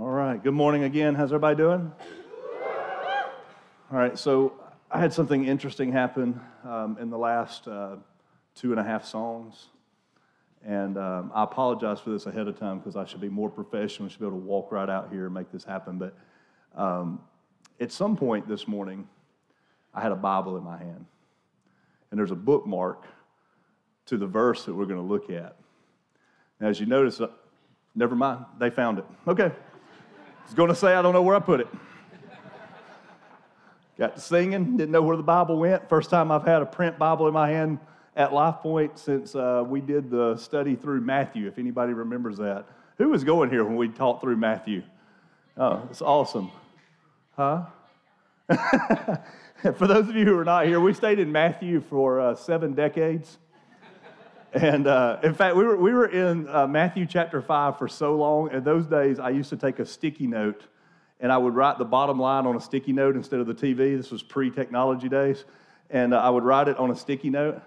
All right, good morning again. How's everybody doing? All right, so I had something interesting happen um, in the last uh, two and a half songs. And um, I apologize for this ahead of time because I should be more professional. I should be able to walk right out here and make this happen. But um, at some point this morning, I had a Bible in my hand. And there's a bookmark to the verse that we're going to look at. As you notice, uh, never mind, they found it. Okay. Was going to say, I don't know where I put it. Got to singing, didn't know where the Bible went. First time I've had a print Bible in my hand at Life Point since uh, we did the study through Matthew, if anybody remembers that. Who was going here when we taught through Matthew? Oh, it's awesome. Huh? for those of you who are not here, we stayed in Matthew for uh, seven decades. And uh, in fact, we were, we were in uh, Matthew chapter 5 for so long. In those days, I used to take a sticky note and I would write the bottom line on a sticky note instead of the TV. This was pre technology days. And uh, I would write it on a sticky note.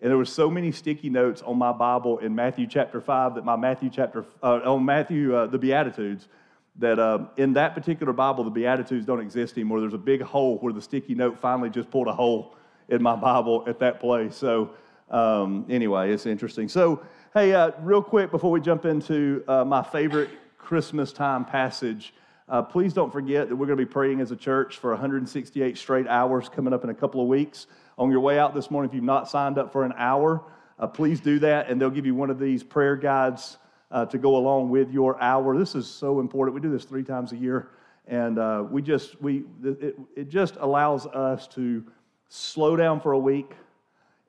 And there were so many sticky notes on my Bible in Matthew chapter 5 that my Matthew chapter, uh, on Matthew, uh, the Beatitudes, that uh, in that particular Bible, the Beatitudes don't exist anymore. There's a big hole where the sticky note finally just pulled a hole in my Bible at that place. So, um, anyway, it's interesting. So, hey, uh, real quick before we jump into uh, my favorite Christmas time passage, uh, please don't forget that we're going to be praying as a church for 168 straight hours coming up in a couple of weeks. On your way out this morning, if you've not signed up for an hour, uh, please do that, and they'll give you one of these prayer guides uh, to go along with your hour. This is so important. We do this three times a year, and uh, we just we it, it just allows us to slow down for a week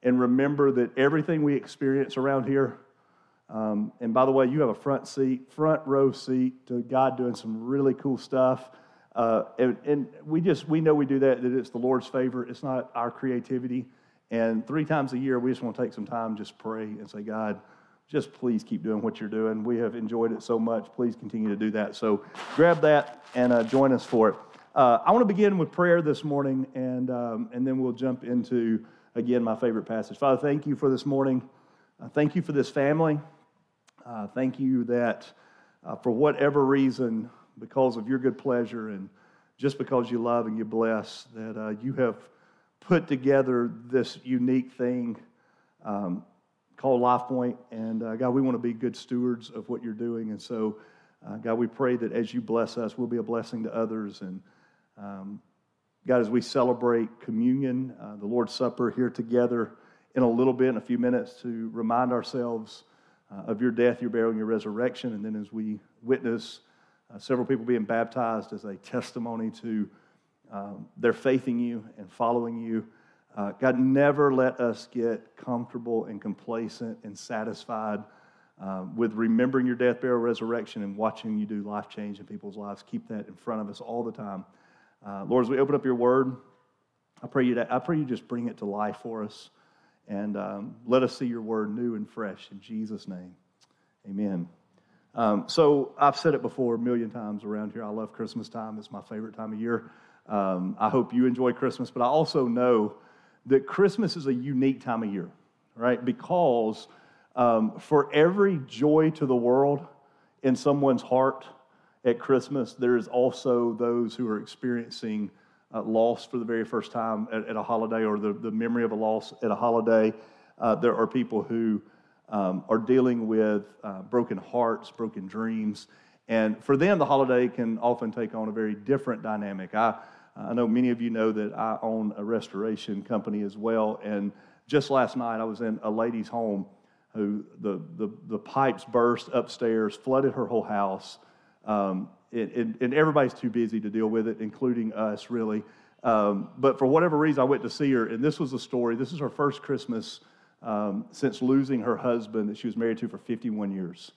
and remember that everything we experience around here. Um, and by the way, you have a front seat, front row seat to God doing some really cool stuff. Uh, and, and, we just we know we do that that it's the Lord's favor. It's not our creativity. And three times a year, we just want to take some time, just pray and say, God, just please keep doing what you're doing. We have enjoyed it so much. Please continue to do that. So grab that and uh, join us for it. Uh, I want to begin with prayer this morning, and um, and then we'll jump into again my favorite passage. Father, thank you for this morning. Uh, thank you for this family. Uh, thank you that uh, for whatever reason because of your good pleasure and just because you love and you bless, that uh, you have put together this unique thing um, called Life Point. And uh, God, we want to be good stewards of what you're doing. And so, uh, God, we pray that as you bless us, we'll be a blessing to others. And um, God, as we celebrate communion, uh, the Lord's Supper here together in a little bit, in a few minutes, to remind ourselves uh, of your death, your burial, and your resurrection. And then as we witness uh, several people being baptized as a testimony to um, their faith in you and following you. Uh, God, never let us get comfortable and complacent and satisfied uh, with remembering your death, burial, resurrection, and watching you do life change in people's lives. Keep that in front of us all the time. Uh, Lord, as we open up your word, I pray you that, I pray you just bring it to life for us and um, let us see your word new and fresh. In Jesus' name, amen. Um, so I've said it before a million times around here. I love Christmas time. It's my favorite time of year. Um, I hope you enjoy Christmas, but I also know that Christmas is a unique time of year, right? Because um, for every joy to the world in someone's heart at Christmas, there is also those who are experiencing uh, loss for the very first time at, at, a holiday or the, the memory of a loss at a holiday. Uh, there are people who um, are dealing with uh, broken hearts, broken dreams. And for them, the holiday can often take on a very different dynamic. I, I know many of you know that I own a restoration company as well. And just last night, I was in a lady's home who the, the, the pipes burst upstairs, flooded her whole house. Um, and, and, everybody's too busy to deal with it, including us, really. Um, but for whatever reason, I went to see her, and this was the story. This is her first Christmas um, since losing her husband that she was married to for 51 years.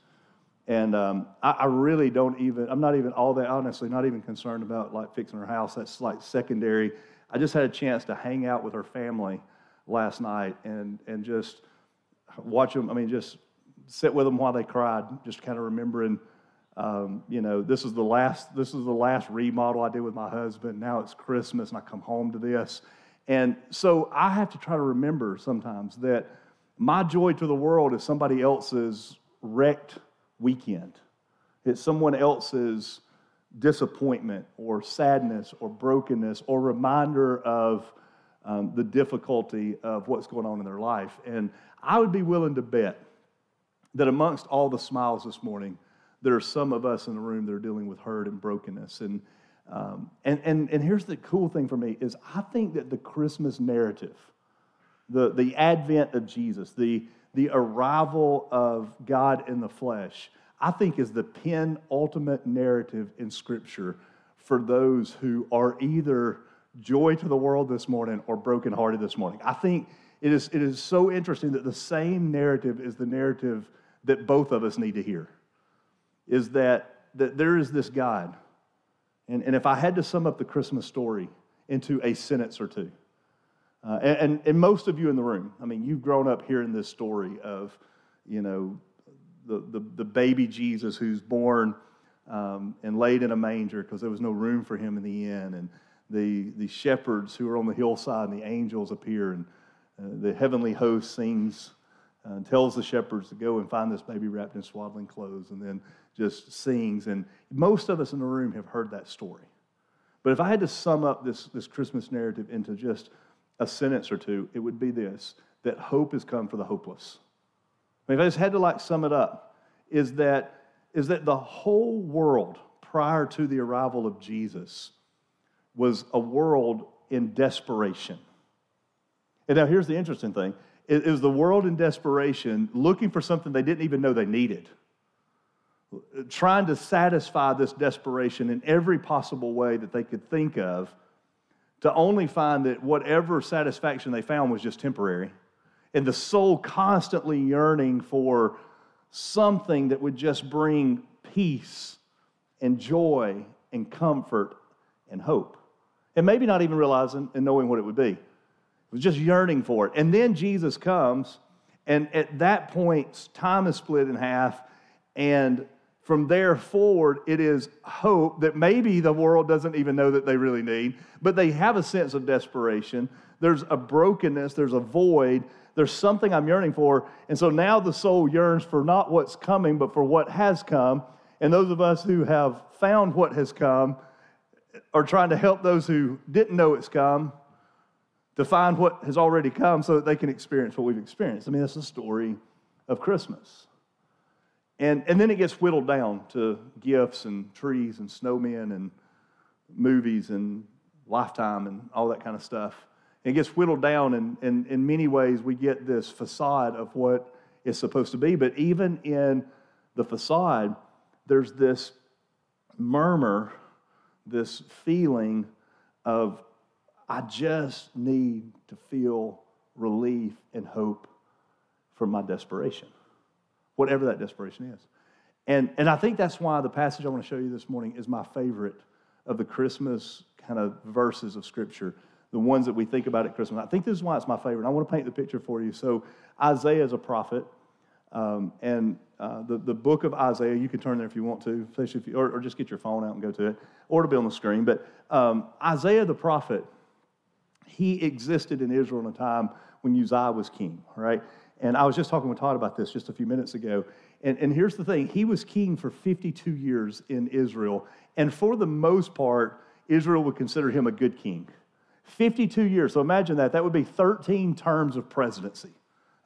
And um, I, I, really don't even, I'm not even all that, honestly, not even concerned about like fixing her house. That's like secondary. I just had a chance to hang out with her family last night and, and just watch them, I mean, just sit with them while they cried, just kind of remembering. Um, you know, this is the last. This is the last remodel I did with my husband. Now it's Christmas, and I come home to this, and so I have to try to remember sometimes that my joy to the world is somebody else's wrecked weekend. It's someone else's disappointment or sadness or brokenness or reminder of um, the difficulty of what's going on in their life. And I would be willing to bet that amongst all the smiles this morning, there are some of us in the room that are dealing with hurt and brokenness. And, um, and, and, and here's the cool thing for me is I think that the Christmas narrative, the, the advent of Jesus, the, the arrival of God in the flesh, I think is the penultimate narrative in Scripture for those who are either joy to the world this morning or brokenhearted this morning. I think it is, it is so interesting that the same narrative is the narrative that both of us need to hear. Is that, that there is this God. And, and if I had to sum up the Christmas story into a sentence or two, uh, and, and most of you in the room, I mean, you've grown up hearing this story of, you know, the, the, the baby Jesus who's born um, and laid in a manger because there was no room for him in the inn, and the, the shepherds who are on the hillside and the angels appear, and uh, the heavenly host sings Uh, and tells the shepherds to go and find this baby wrapped in swaddling clothes, and then just sings. And most of us in the room have heard that story. But if I had to sum up this, this Christmas narrative into just a sentence or two, it would be this that hope has come for the hopeless. I mean, if I just had to like sum it up, is that, is that the whole world prior to the arrival of Jesus was a world in desperation. And now here's the interesting thing it, it was the world in desperation looking for something they didn't even know they needed trying to satisfy this desperation in every possible way that they could think of, to only find that whatever satisfaction they found was just temporary and the soul constantly yearning for something that would just bring peace and joy and comfort and hope. And maybe not even realizing and knowing what it would be. Was just yearning for it. And then Jesus comes, and at that point, time is split in half. And from there forward, it is hope that maybe the world doesn't even know that they really need, but they have a sense of desperation. There's a brokenness, there's a void, there's something I'm yearning for. And so now the soul yearns for not what's coming, but for what has come. And those of us who have found what has come are trying to help those who didn't know it's come to find what has already come so that they can experience what we've experienced. I mean, that's the story of Christmas. And, and then it gets whittled down to gifts and trees and snowmen and movies and lifetime and all that kind of stuff. It gets whittled down, and, and in many ways, we get this facade of what it's supposed to be. But even in the facade, there's this murmur, this feeling of, I just need to feel relief and hope from my desperation, whatever that desperation is. And, and I think that's why the passage I want to show you this morning is my favorite of the Christmas kind of verses of Scripture the ones that we think about at Christmas. I think this is why it's my favorite. I want to paint the picture for you. So, Isaiah is a prophet, um, and uh, the, the book of Isaiah, you can turn there if you want to, if you, or, or, just get your phone out and go to it, or to be on the screen. But um, Isaiah the prophet, he existed in Israel in a time when Uzziah was king, right? And I was just talking with Todd about this just a few minutes ago. And, and here's the thing he was king for 52 years in Israel. And for the most part, Israel would consider him a good king. 52 years. So imagine that. That would be 13 terms of presidency.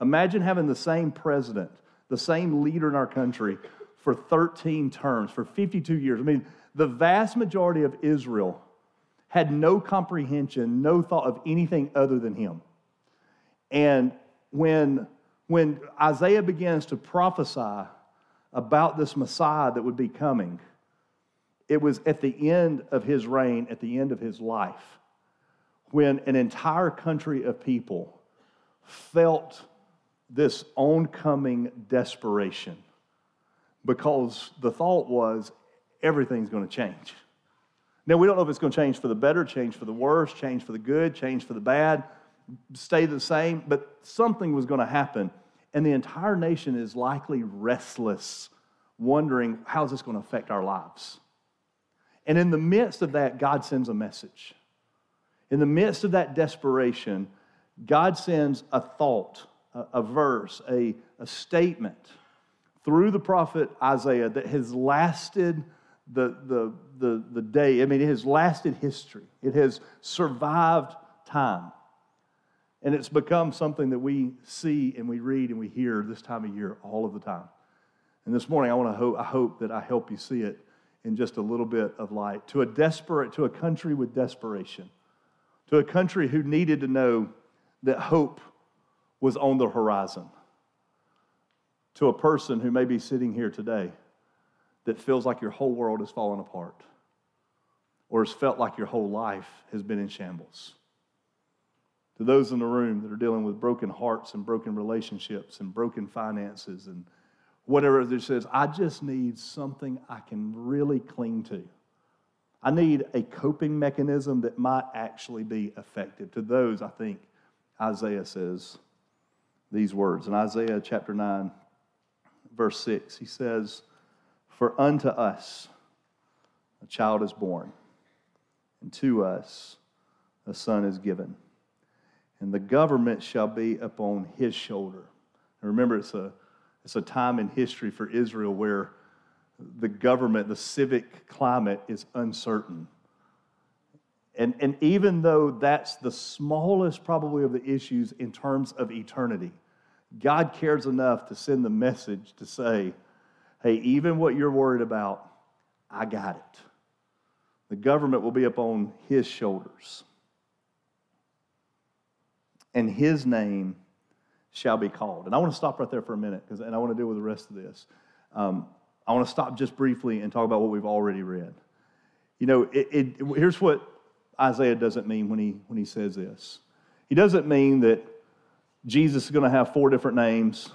Imagine having the same president, the same leader in our country for 13 terms, for 52 years. I mean, the vast majority of Israel had no comprehension, no thought of anything other than him. And when, when Isaiah begins to prophesy about this Messiah that would be coming, it was at the end of his reign, at the end of his life when an entire country of people felt this oncoming desperation because the thought was everything's going to change. Now, we don't know if it's going to change for the better, change for the worse, change for the good, change for the bad, stay the same, but something was going to happen. And the entire nation is likely restless, wondering how's this going to affect our lives. And in the midst of that, God sends a message. In the midst of that desperation, God sends a thought, a, a verse, a, a statement through the prophet Isaiah that has lasted the, the, the, the day. I mean, it has lasted history, it has survived time. And it's become something that we see and we read and we hear this time of year all of the time. And this morning, I want to hope, I hope that I help you see it in just a little bit of light. To a desperate, to a country with desperation, to a country who needed to know that hope was on the horizon, to a person who may be sitting here today that feels like your whole world has fallen apart or has felt like your whole life has been in shambles. To those in the room that are dealing with broken hearts and broken relationships and broken finances and whatever that says, I just need something I can really cling to. I need a coping mechanism that might actually be effective. To those, I think Isaiah says these words. In Isaiah chapter 9, verse 6, he says, For unto us a child is born, and to us a son is given, and the government shall be upon his shoulder. And remember, it's a, it's a time in history for Israel where the government, the civic climate is uncertain. And, and even though that's the smallest, probably, of the issues in terms of eternity, God cares enough to send the message to say, hey, even what you're worried about, I got it. The government will be upon his shoulders. And his name shall be called. And I want to stop right there for a minute, because and I want to deal with the rest of this. Um, I want to stop just briefly and talk about what we've already read. You know, it, it, here's what Isaiah doesn't mean when he, when he says this. He doesn't mean that Jesus is going to have four different names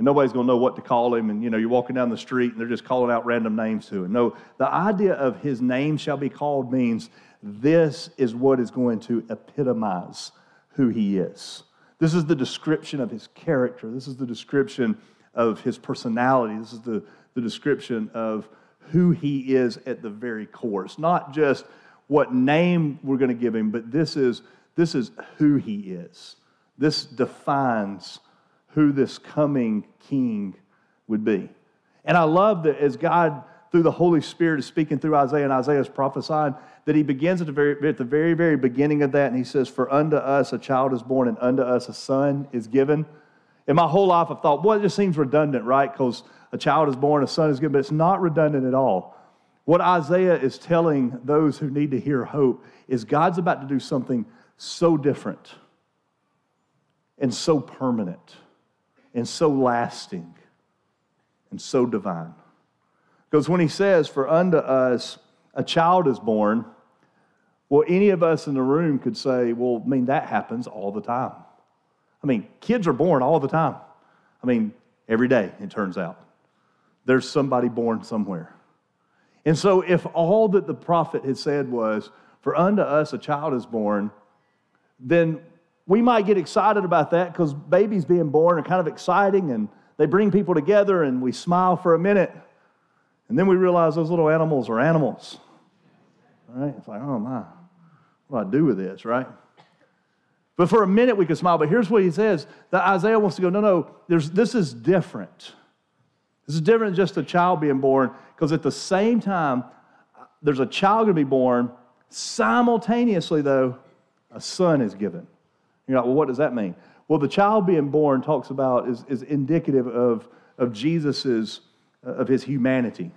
and nobody's going to know what to call him. And, you know, you're walking down the street and they're just calling out random names to him. No, the idea of his name shall be called means this is what is going to epitomize who he is. This is the description of his character. This is the description of his personality. This is the, the description of who he is at the very core. It's not just what name we're going to give him, but this is, this is who he is. This defines who this coming king would be. And I love that as God, through the Holy Spirit, is speaking through Isaiah and Isaiah is prophesying, that he begins at the, very, at the very, very beginning of that, and he says, For unto us a child is born, and unto us a son is given. In my whole life, I've thought, well, it just seems redundant, right? Because a child is born, a son is given, but it's not redundant at all. What Isaiah is telling those who need to hear hope is God's about to do something so different and so permanent and so lasting and so divine. Because when he says, For unto us a child is born, well, any of us in the room could say, Well, I mean, that happens all the time. I mean, kids are born all the time. I mean, every day, it turns out. There's somebody born somewhere. And so, if all that the prophet had said was, For unto us a child is born, then we might get excited about that because babies being born are kind of exciting and they bring people together and we smile for a minute. And then we realize those little animals are animals. Right? It's like, oh my, what do I do with this, right? But for a minute we could smile. But here's what he says that Isaiah wants to go, no, no, there's, this is different. This is different than just a child being born, because at the same time, there's a child going to be born. Simultaneously, though, a son is given. You're like, well, what does that mean? Well, the child being born talks about is, is indicative of, of Jesus's, uh, of his humanity.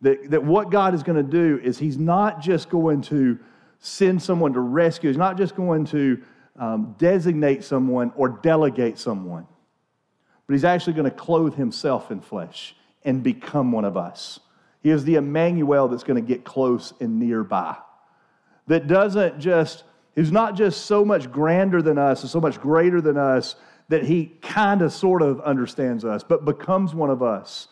That, that what God is going to do is he's not just going to send someone to rescue, he's not just going to um, designate someone or delegate someone but he's actually going to clothe himself in flesh and become one of us. He is the Emmanuel that's going to get close and nearby. That doesn't just, he's not just so much grander than us and so much greater than us that he kind of sort of understands us, but becomes one of us.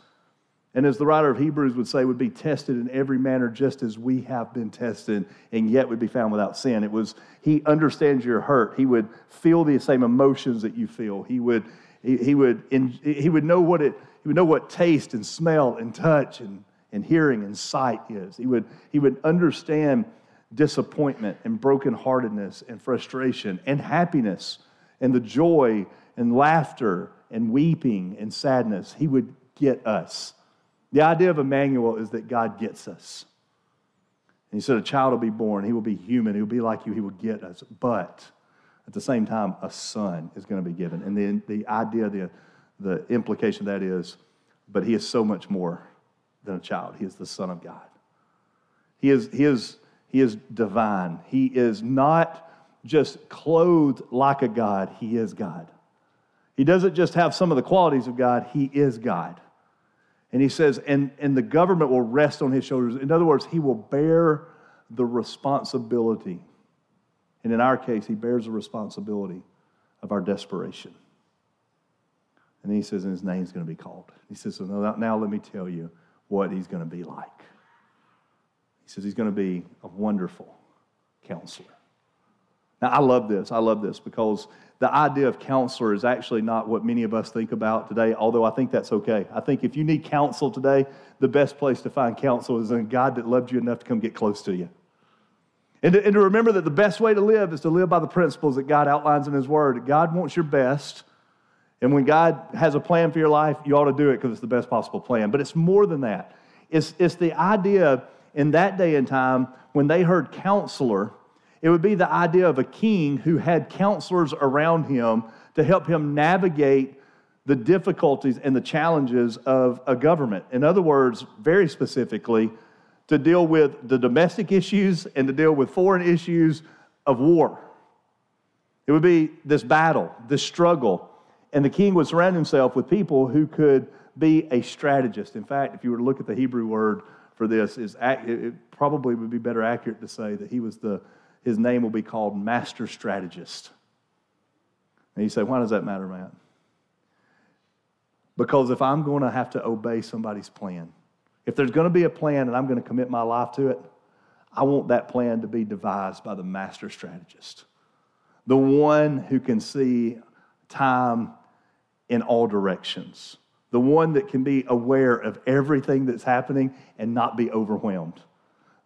And as the writer of Hebrews would say, would be tested in every manner just as we have been tested, and yet would be found without sin. It was, he understands your hurt. He would feel the same emotions that you feel. He would, he, he, would, he would know what it, he would know what taste and smell and touch and, and hearing and sight is. He would, he would understand disappointment and brokenheartedness and frustration and happiness and the joy and laughter and weeping and sadness. He would get us. The idea of Emmanuel is that God gets us. And he said, A child will be born. He will be human. He will be like you. He will get us. But at the same time, a son is going to be given. And the, the idea, the, the implication of that is, but he is so much more than a child. He is the Son of God. He is, he is, he is divine. He is not just clothed like a God, he is God. He doesn't just have some of the qualities of God, he is God. And he says, and, and the government will rest on his shoulders. In other words, he will bear the responsibility. And in our case, he bears the responsibility of our desperation. And he says, and his name's going to be called. He says, so now, now let me tell you what he's going to be like. He says, he's going to be a wonderful counselor. Now, I love this. I love this because the idea of counselor is actually not what many of us think about today, although I think that's okay. I think if you need counsel today, the best place to find counsel is in God that loved you enough to come get close to you. And to, and to remember that the best way to live is to live by the principles that God outlines in His Word. God wants your best. And when God has a plan for your life, you ought to do it because it's the best possible plan. But it's more than that. It's, it's the idea in that day and time when they heard counselor, it would be the idea of a king who had counselors around him to help him navigate the difficulties and the challenges of a government. In other words, very specifically, to deal with the domestic issues and to deal with foreign issues of war. It would be this battle, this struggle. And the king would surround himself with people who could be a strategist. In fact, if you were to look at the Hebrew word for this, is it probably would be better accurate to say that he was the his name will be called Master Strategist. And you say, why does that matter, Matt? Because if I'm going to have to obey somebody's plan, if there's going to be a plan and I'm going to commit my life to it, I want that plan to be devised by the master strategist, the one who can see time in all directions, the one that can be aware of everything that's happening and not be overwhelmed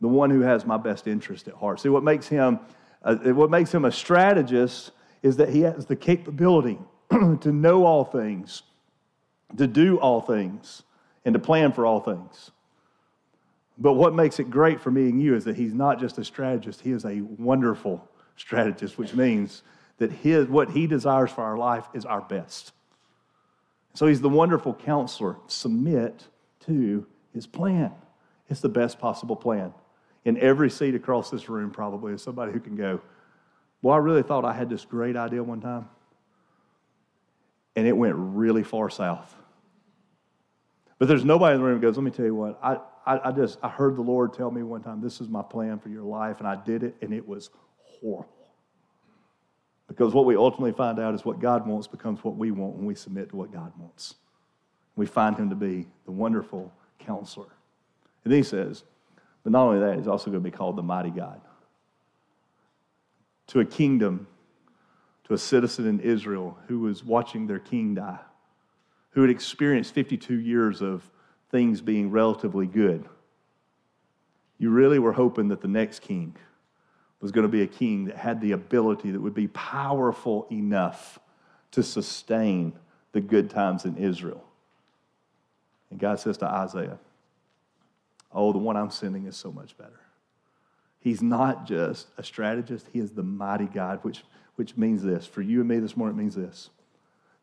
the one who has my best interest at heart. See, what makes him, uh, what makes him a strategist is that he has the capability to know all things, to do all things, and to plan for all things. But what makes it great for me and you is that he's not just a strategist, he is a wonderful strategist, which means that his, what he desires for our life is our best. So he's the wonderful counselor. Submit to his plan. It's the best possible plan in every seat across this room probably is somebody who can go, Well, I really thought I had this great idea one time, and it went really far south. But there's nobody in the room who goes, Let me tell you what, I, I, I just I heard the Lord tell me one time, this is my plan for your life, and I did it, and it was horrible. Because what we ultimately find out is what God wants becomes what we want when we submit to what God wants. We find him to be the wonderful counselor. And he says, but not only that, he's also going to be called the mighty God. To a kingdom, to a citizen in Israel who was watching their king die, who had experienced 52 years of things being relatively good. You really were hoping that the next king was going to be a king that had the ability that would be powerful enough to sustain the good times in Israel. And God says to Isaiah, Oh, the one I'm sending is so much better. He's not just a strategist, he is the mighty God, which, which means this. For you and me this morning, it means this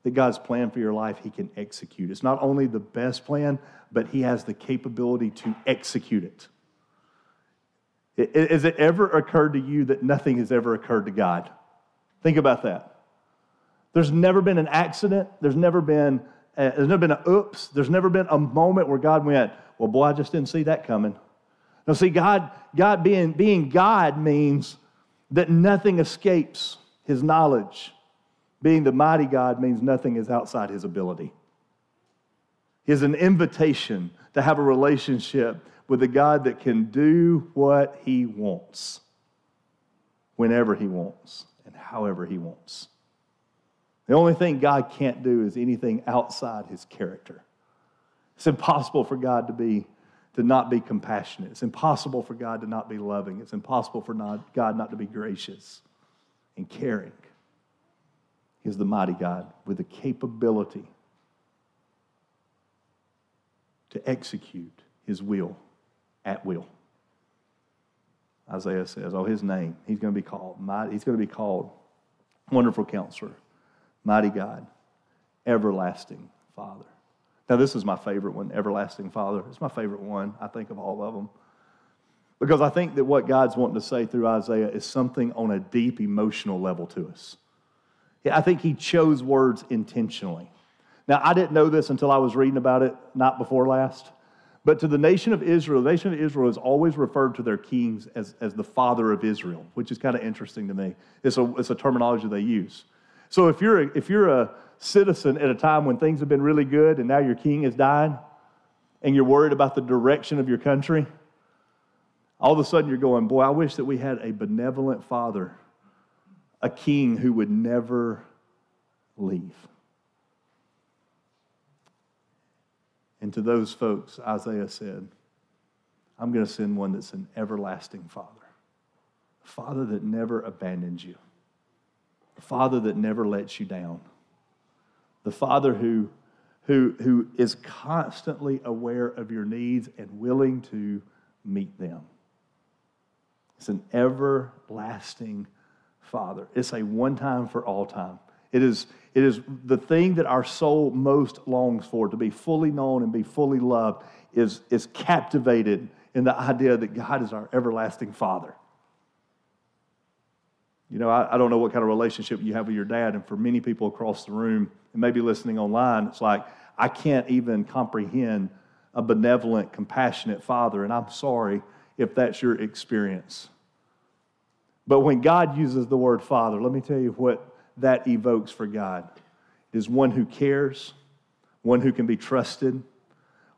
that God's plan for your life, he can execute. It's not only the best plan, but he has the capability to execute it. Has it ever occurred to you that nothing has ever occurred to God? Think about that. There's never been an accident. There's never been, a, there's never been an oops. There's never been a moment where God went, well, boy, I just didn't see that coming. Now, see, God, God being, being God means that nothing escapes his knowledge. Being the mighty God means nothing is outside his ability. He is an invitation to have a relationship with a God that can do what he wants, whenever he wants, and however he wants. The only thing God can't do is anything outside his character. It's impossible for God to be to not be compassionate. It's impossible for God to not be loving. It's impossible for not, God not to be gracious and caring. He's the mighty God with the capability to execute his will at will. Isaiah says, Oh, his name, he's going to be called, mighty, he's going to be called Wonderful Counselor, Mighty God, Everlasting Father. Now, this is my favorite one, Everlasting Father. It's my favorite one, I think, of all of them. Because I think that what God's wanting to say through Isaiah is something on a deep emotional level to us. I think he chose words intentionally. Now, I didn't know this until I was reading about it, not before last. But to the nation of Israel, the nation of Israel is always referred to their kings as, as the father of Israel, which is kind of interesting to me. It's a, it's a terminology they use. So if you're, a, if you're a citizen at a time when things have been really good and now your king has died and you're worried about the direction of your country, all of a sudden you're going, Boy, I wish that we had a benevolent father, a king who would never leave. And to those folks, Isaiah said, I'm going to send one that's an everlasting father, a father that never abandons you, a father that never lets you down, the father who, who, who is constantly aware of your needs and willing to meet them. It's an everlasting father. It's a one time for all time. It is, it is the thing that our soul most longs for to be fully known and be fully loved is, is captivated in the idea that God is our everlasting Father. You know, I, I don't know what kind of relationship you have with your dad, and for many people across the room and maybe listening online, it's like, I can't even comprehend a benevolent, compassionate father, and I'm sorry if that's your experience. But when God uses the word father, let me tell you what that evokes for God. It is one who cares, one who can be trusted,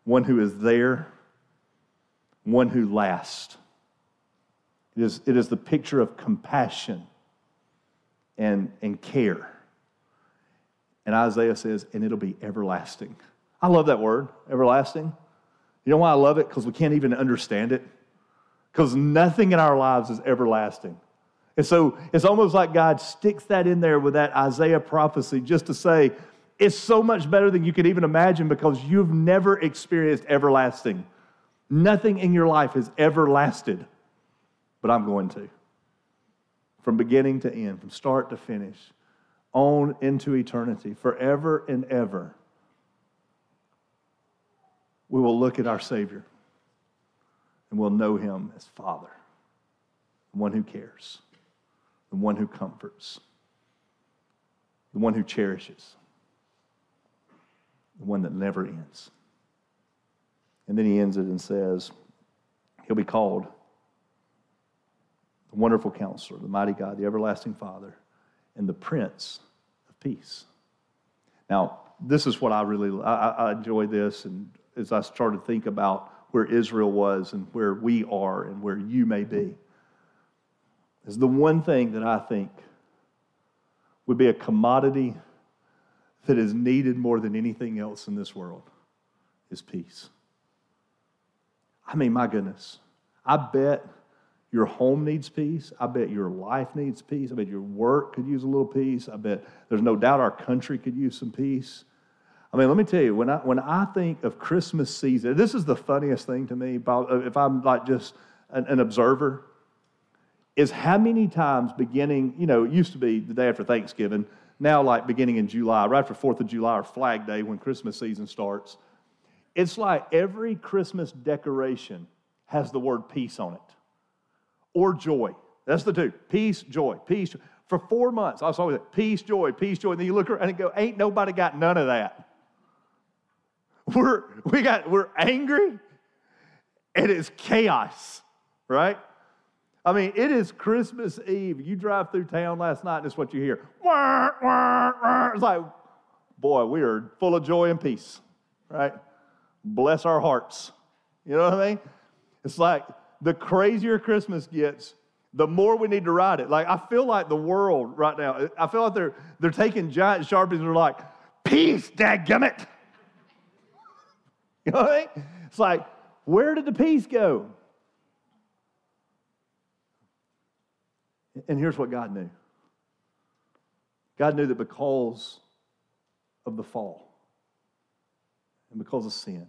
one who is there, one who lasts. It is, it is the picture of compassion and, and care. And Isaiah says, and it'll be everlasting. I love that word, everlasting. You know why I love it? Because we can't even understand it. Because nothing in our lives is everlasting. And so it's almost like God sticks that in there with that Isaiah prophecy just to say, it's so much better than you could even imagine because you've never experienced everlasting. Nothing in your life has ever lasted, but I'm going to. From beginning to end, from start to finish, on into eternity, forever and ever, we will look at our Savior and we'll know Him as Father, one who cares the one who comforts, the one who cherishes, the one that never ends. And then he ends it and says, He'll be called the wonderful counselor, the mighty God, the everlasting Father, and the Prince of Peace. Now, this is what I really I, I enjoy this, and as I started to think about where Israel was and where we are and where you may be is the one thing that I think would be a commodity that is needed more than anything else in this world is peace. I mean, my goodness, I bet your home needs peace. I bet your life needs peace. I bet your work could use a little peace. I bet there's no doubt our country could use some peace. I mean, let me tell you, when I, when I think of Christmas season, this is the funniest thing to me, if I'm like just an, an observer is how many times beginning, you know, it used to be the day after Thanksgiving, now like beginning in July, right after 4th of July or Flag Day when Christmas season starts. It's like every Christmas decoration has the word peace on it or joy. That's the two peace, joy, peace. For four months, I was always like, peace, joy, peace, joy. And then you look around and go, ain't nobody got none of that. We're, we got, we're angry and it's chaos, right? I mean, it is Christmas Eve. You drive through town last night, and it's what you hear. It's like, boy, we are full of joy and peace, right? Bless our hearts. You know what I mean? It's like the crazier Christmas gets, the more we need to ride it. Like, I feel like the world right now, I feel like they're, they're taking giant sharpies and they're like, peace, dadgummit. You know what I mean? It's like, where did the peace go? And here's what God knew God knew that because of the fall and because of sin,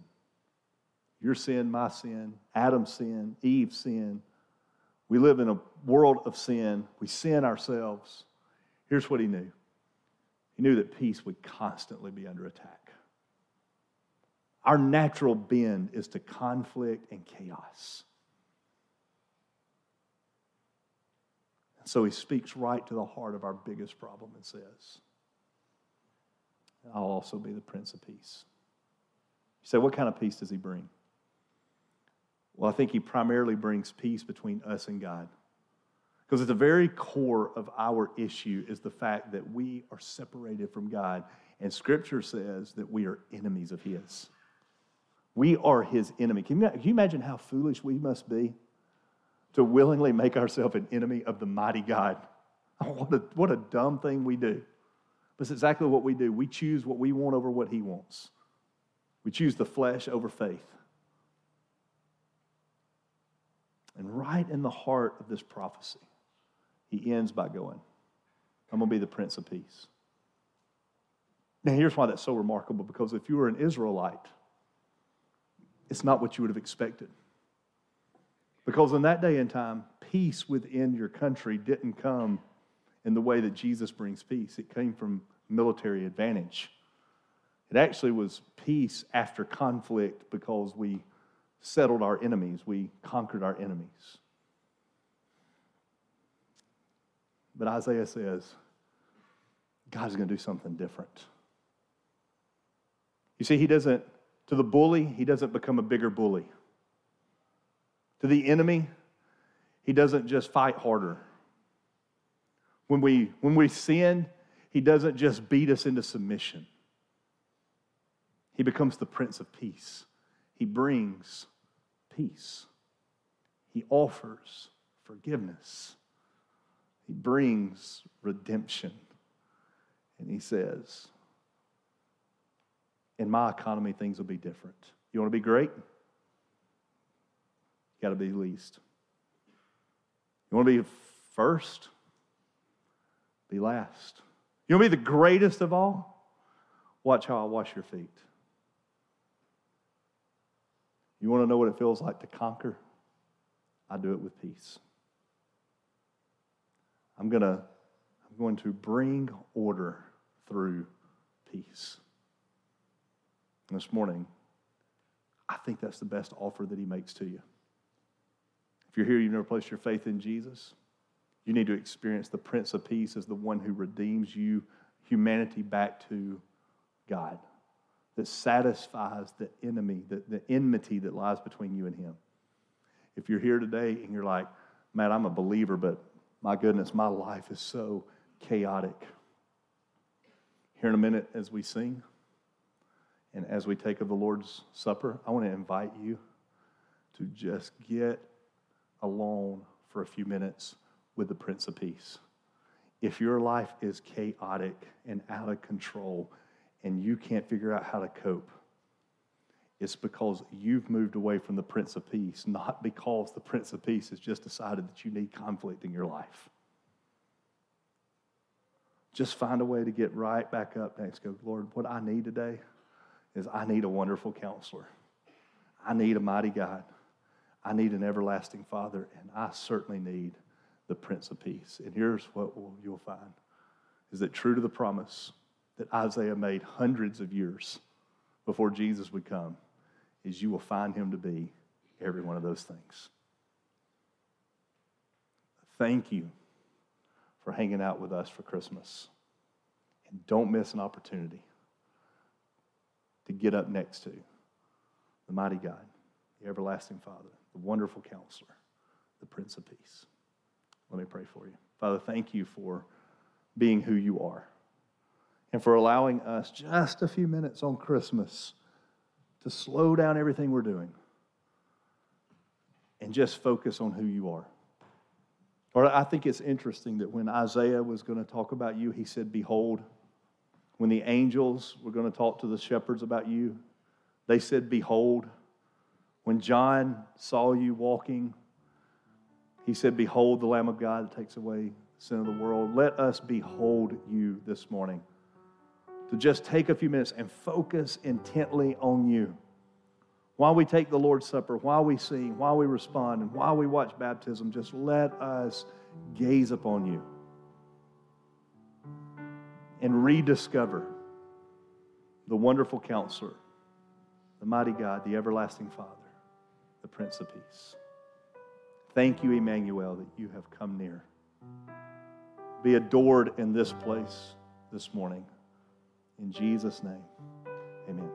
Your sin, my sin, Adam's sin, Eve's sin. We live in a world of sin. We sin ourselves. Here's what he knew he knew that peace would constantly be under attack. Our natural bend is to conflict and chaos. And so he speaks right to the heart of our biggest problem and says, I'll also be the Prince of Peace. You say, what kind of peace does he bring? Well, I think he primarily brings peace between us and God. Because at the very core of our issue is the fact that we are separated from God. And Scripture says that we are enemies of His. We are His enemy. Can you, can you imagine how foolish we must be to willingly make ourselves an enemy of the mighty God? Oh, what a, what a dumb thing we do. But it's exactly what we do. We choose what we want over what He wants, we choose the flesh over faith. And right in the heart of this prophecy, he ends by going, I'm going to be the Prince of Peace. Now, here's why that's so remarkable because if you were an Israelite, it's not what you would have expected. Because in that day and time, peace within your country didn't come in the way that Jesus brings peace, it came from military advantage. It actually was peace after conflict because we settled our enemies, we conquered our enemies. But Isaiah says, God's going to do something different. You see, he doesn't, to the bully, he doesn't become a bigger bully. To the enemy, he doesn't just fight harder. When we, when we sin, he doesn't just beat us into submission. He becomes the Prince of Peace. He brings peace. He offers forgiveness. He brings redemption. And he says, In my economy, things will be different. You want to be great? You got to be least. You want to be first? Be last. You want to be the greatest of all? Watch how I wash your feet. You want to know what it feels like to conquer? I do it with peace. I'm going to I'm going to bring order through peace. And this morning, I think that's the best offer that he makes to you. If you're here, you've never placed your faith in Jesus, you need to experience the Prince of Peace as the one who redeems you, humanity, back to God, that satisfies the enemy, the, the enmity that lies between you and him. If you're here today and you're like, man, I'm a believer, but my goodness, my life is so chaotic. Here in a minute, as we sing and as we take of the Lord's Supper, I want to invite you to just get alone for a few minutes with the Prince of Peace. If your life is chaotic and out of control and you can't figure out how to cope, it's because you've moved away from the Prince of Peace, not because the Prince of Peace has just decided that you need conflict in your life. Just find a way to get right back up next. Go, Lord, what I need today is I need a wonderful counselor. I need a mighty God. I need an everlasting Father, and I certainly need the Prince of Peace. And here's what you'll find is that true to the promise that Isaiah made hundreds of years before Jesus would come, is you will find him to be every one of those things. Thank you for hanging out with us for Christmas. And don't miss an opportunity to get up next to the mighty God, the everlasting Father, the wonderful counselor, the Prince of Peace. Let me pray for you. Father, thank you for being who you are and for allowing us just a few minutes on Christmas to slow down everything we're doing and just focus on who you are. Or I think it's interesting that when Isaiah was going to talk about you, he said, Behold. When the angels were going to talk to the shepherds about you, they said, Behold. When John saw you walking, he said, Behold the Lamb of God that takes away the sin of the world. Let us behold you this morning to just take a few minutes and focus intently on you. while we take the Lord's Supper, while we sing, while we respond, and while we watch baptism, just let us gaze upon you and rediscover the wonderful counselor, the mighty God, the everlasting Father, the Prince of Peace. Thank you, Emmanuel, that you have come near. Be adored in this place this morning. In Jesus' name, amen.